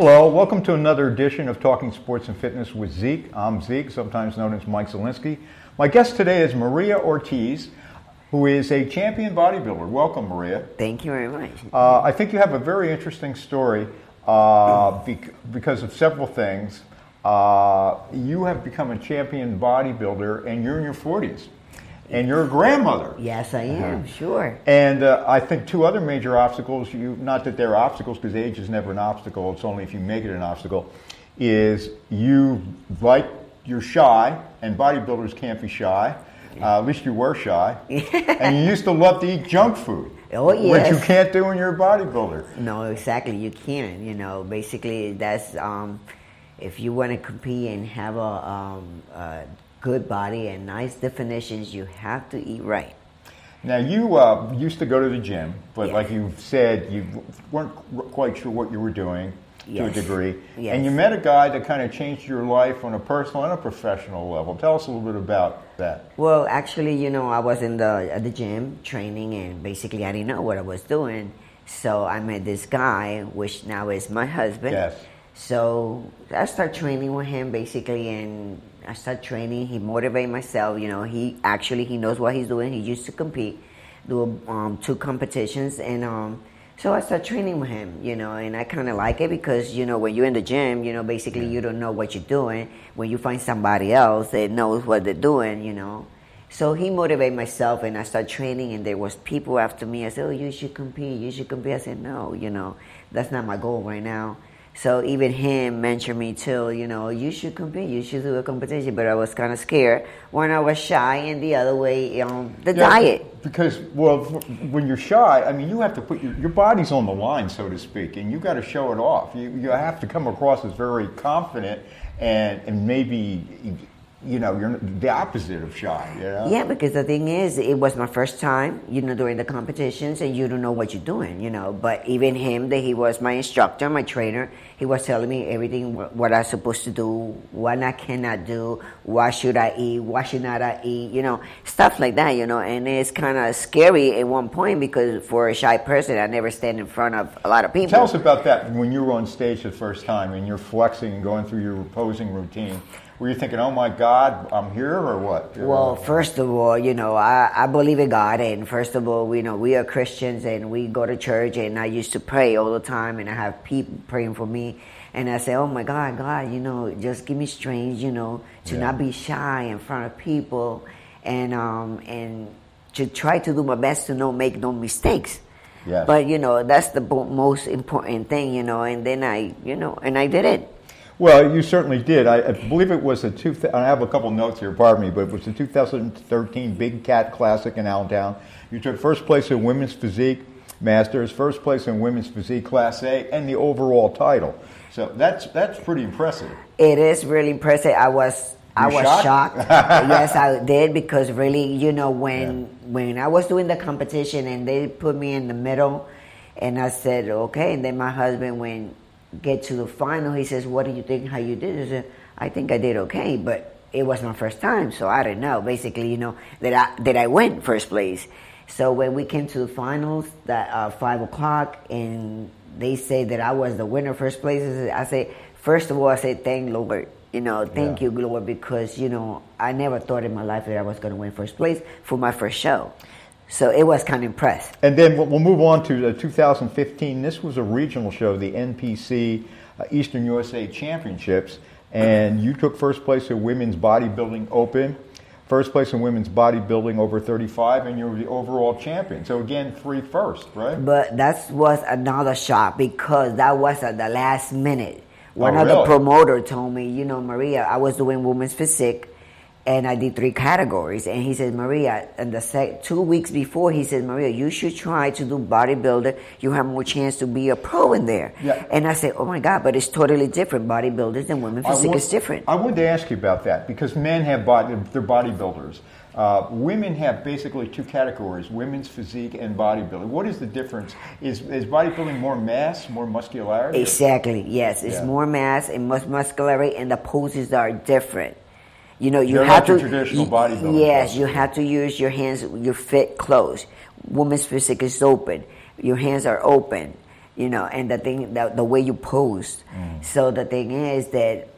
Hello, welcome to another edition of Talking Sports and Fitness with Zeke. I'm Zeke, sometimes known as Mike Zelinsky. My guest today is Maria Ortiz, who is a champion bodybuilder. Welcome, Maria. Thank you very much. Uh, I think you have a very interesting story uh, bec- because of several things. Uh, you have become a champion bodybuilder, and you're in your 40s, and you're a grandmother. Yes, I am, sure. And uh, I think two other major obstacles, you, not that they're obstacles because age is never an obstacle, it's only if you make it an obstacle, is you like, you're shy, and bodybuilders can't be shy. Uh, at least you were shy. and you used to love to eat junk food. Oh, yes. Which you can't do when you're a bodybuilder. No, exactly. You can't. You know, basically, that's um, if you want to compete and have a, um, a good body and nice definitions, you have to eat right. Now, you uh, used to go to the gym, but Yes. like you said, you weren't quite sure what you were doing to a degree. Yes. And you met a guy that kind of changed your life on a personal and a professional level. Tell us a little bit about that. Well, actually, you know, I was in the at the gym training, and basically, I didn't know what I was doing. So I met this guy, which now is my husband. Yes. So I start training with him basically, and I start training. He motivated myself. You know, he actually he knows what he's doing. He used to compete, do um, two competitions, and um, so I start training with him. You know, and I kind of like it because you know when you're in the gym, you know, basically you don't know what you're doing. When you find somebody else that knows what they're doing, you know. So he motivated myself, and I started training. And there was people after me. I said, "Oh, you should compete. You should compete." I said, "No, you know, that's not my goal right now." So even him mentioned me too. You know, you should compete. You should do a competition. But I was kind of scared. One, I was shy, and the other way, um, the Yeah, diet. Because, well, when you're shy, I mean, you have to put your, your body's on the line, so to speak, and you got to show it off. You, you have to come across as very confident and, and maybe, you know, you're the opposite of shy, you know? Yeah, because the thing is, it was my first time, you know, during the competitions, and you don't know what you're doing, you know. But even him, that he was my instructor, my trainer, he was telling me everything what I'm supposed to do, what I cannot do, what should I eat, what should not I eat, you know, stuff like that, you know. And it's kind of scary at one point because for a shy person, I never stand in front of a lot of people. Tell us about that when you were on stage the first time and you're flexing and going through your posing routine. Were you thinking, oh my God, I'm here, or what? Well, first of all, you know, I, I believe in God, and first of all, we know we are Christians, and we go to church, and I used to pray all the time, and I have people praying for me, and I say, oh my God, God, you know, just give me strength, you know, to Yeah. not be shy in front of people, and um, and to try to do my best to not make no mistakes. Yes. But you know, that's the most important thing, you know, and then I, you know, and I did it. Well, you certainly did. I, I believe it was a two. I have a couple notes here, pardon me, but it was the 2013 Big Cat Classic in Allentown. You took first place in women's physique masters, first place in women's physique class A, and the overall title. So that's that's pretty impressive. It is really impressive. I was I was shocked? shocked. yes, I did because really, you know, when when I was doing the competition and they put me in the middle, and I said okay, and then my husband when get to the final, he says, "What do you think? How you did?" I said, "I think I did okay, but it was my first time, so I didn't know. Basically, you know that I that I went first place." So when we came to the finals, that uh, five o'clock, and they say that I was the winner, first place. I said- I say, first of all, I say thank Lord, you know, thank Yeah. you, Lord, because you know I never thought in my life that I was going to win first place for my first show. So it was kind of impressed. And then we'll move on to uh, 2015. This was a regional show, the NPC uh, Eastern USA Championships, and you took first place in women's bodybuilding open, first place in women's bodybuilding over 35, and you were the overall champion. So again, three first, right? But that was another shock because that was at the last minute. One Oh, of the promoter told me, you know, Maria, I was doing women's physique and I did three categories. And he said, Maria, and the sec- two weeks before, he said, Maria, you should try to do bodybuilder. You have more chance to be a pro in there. Yeah. And I said, oh my God, but it's totally different. Bodybuilders and women physique want- is different. I wanted to ask you about that because men have body, they're bodybuilders. Uh, women have basically two categories: women's physique and bodybuilding. What is the difference? Is is bodybuilding more mass, more muscularity? Exactly. Yes, it's Yeah. more mass and much muscularity, and the poses are different. You know, you They're have not to traditional bodybuilding Yes, you have to use your hands. Your fit closed. Woman's physique is open. Your hands are open. you know, and the thing, the, the way you pose. Mm. So the thing is that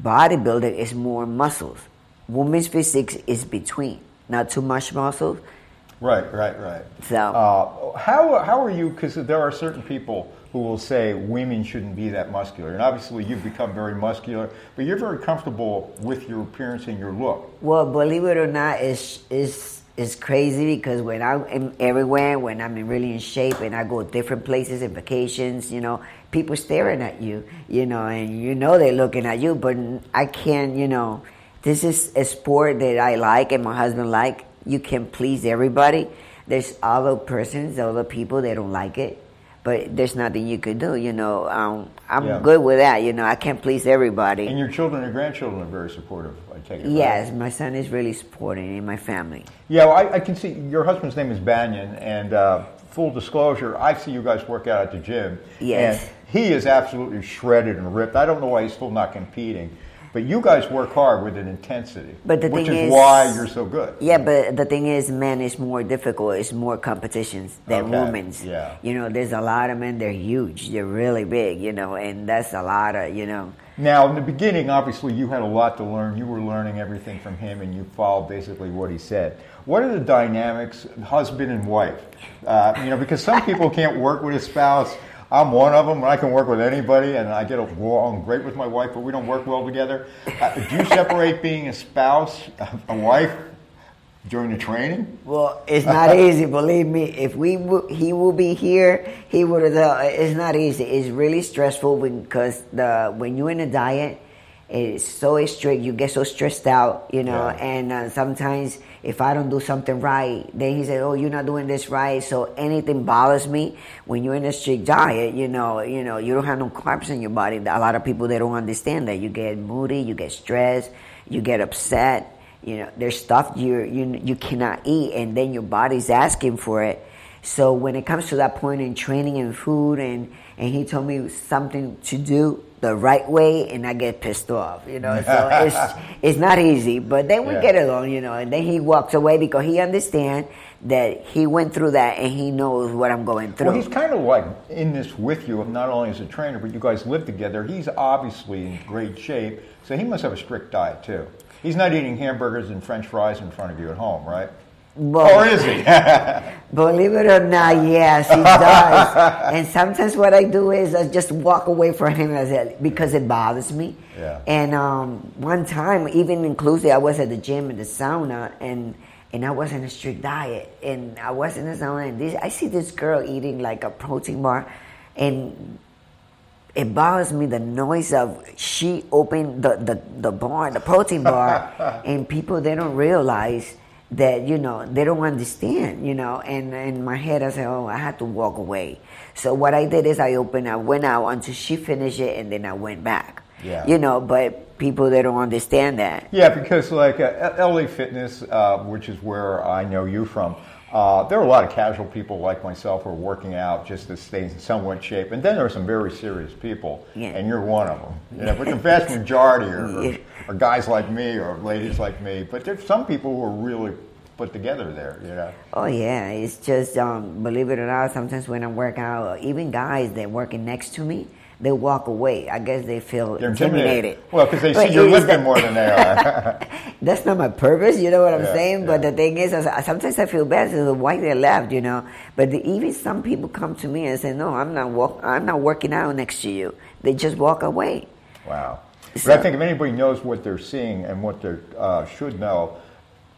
bodybuilding is more muscles. Women's physique is between, not too much muscles. Right, right, right. So Uh, how, how are you? Because there are certain people who will say women shouldn't be that muscular. And obviously, you've become very muscular, but you're very comfortable with your appearance and your look. Well, believe it or not, it's it's it's crazy because when I'm everywhere, when I'm really in shape, and I go different places and vacations, you know, people staring at you, you know, and you know they're looking at you, but I can't, you know, this is a sport that I like and my husband like. You can please everybody. There's other persons, other people that don't like it, but there's nothing you could do, you know. Um, I'm Yeah. good with that, you know. I can't please everybody. And your children and grandchildren are very supportive, I take it. right? Yes, my son is really supporting in my family. Yeah, well, I, I can see your husband's name is Banyan, and uh, full disclosure, I see you guys work out at the gym. Yes. And he is absolutely shredded and ripped. I don't know why he's still not competing, but you guys work hard with an intensity, But the which thing is is- why you're so good. Yeah, but the thing is, men is more difficult. It's more competitions than Okay, women's. yeah. You know, there's a lot of men. They're huge. They're really big. You know, and that's a lot of you know. Now, in the beginning, obviously, you had a lot to learn. You were learning everything from him, and you followed basically what he said. What are the dynamics, husband and wife? Uh, you know, because some people can't work with a spouse. I'm one of them. And I can work with anybody, and I get along great with my wife, but we don't work well together. Uh, do you separate being a spouse, a wife, during the training? Well, it's not easy. Believe me. If we w- he will be here, he would have. It's not easy. It's really stressful because the when you're in a diet, it's so strict. You get so stressed out, you know. Yeah. And uh, sometimes if I don't do something right, then he said, "Oh, you're not doing this right." So anything bothers me when you're in a strict diet. You know, you know, you don't have no carbs in your body. A lot of people they don't understand that. You get moody, you get stressed, you get upset. You know, there's stuff you you you cannot eat, and then your body's asking for it. So when it comes to that point in training and food, and and he told me something to do the right way, and I get pissed off. You know, so it's it's not easy, but then we Yeah. get along. You know, and then he walks away because he understands that he went through that, and he knows what I'm going through. Well, he's kind of like in this with you, not only as a trainer, but you guys live together. He's obviously in great shape, so he must have a strict diet too. He's not eating hamburgers and French fries in front of you at home, right? Well, or is he? Believe it or not, yes, he does. and sometimes what I do is I just walk away from him as because it bothers me. Yeah. And um, one time, even inclusive, I was at the gym in the sauna, and and I was in a strict diet, and I was in the sauna, and this, I see this girl eating like a protein bar, and it bothers me the noise of she opened the, the, the bar, the protein bar, and people they don't realize that you know they don't understand, you know. And in my head, I said, "Oh, I had to walk away." So what I did is I opened, I went out until she finished it, and then I went back. Yeah. You know, but people they don't understand that. yeah, because like uh, LA Fitness, uh, which is where I know you from, uh, there are a lot of casual people like myself who are working out just to stay in somewhat shape, and then there are some very serious people, Yeah. and you're one of them. You know, but the vast majority are, Yeah. are guys like me or ladies like me. But there's some people who are really put together there. You know. Oh yeah, it's just um, believe it or not. Sometimes when I work out, even guys that working next to me, they walk away. I guess they feel They're intimidated. intimidated. Well, because they But see you're lifting more than they are. That's not my purpose, you know what I'm Yeah, saying? But the thing is, I- sometimes I feel bad as why they left, you know. But the, even some people come to me and say, "No, I'm not walk, I'm not working out next to you." They just walk away. Wow. But I think if anybody knows what they're seeing and what they uh, should know,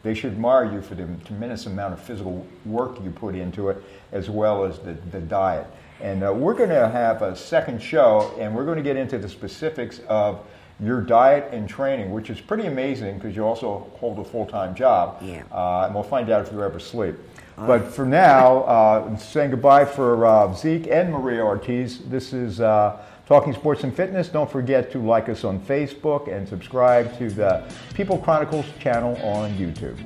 they should admire you for the tremendous amount of physical work you put into it, as well as the, the diet. And uh, we're going to have a second show, and we're going to get into the specifics of your diet and training, which is pretty amazing because you also hold a full time job. Yeah. Uh, and we'll find out if you ever sleep. But for now, uh, saying goodbye for uh, Zeke and Maria Ortiz. This is uh, Talking Sports and Fitness. Don't forget to like us on Facebook and subscribe to the People Chronicles channel on YouTube.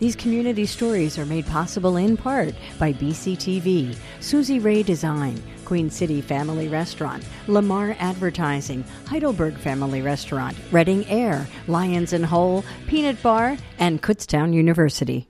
These community stories are made possible in part by BCTV, Susie Ray Design, Queen City Family Restaurant, Lamar Advertising, Heidelberg Family Restaurant, Reading Air, Lions and Hole, Peanut Bar, and Kutztown University.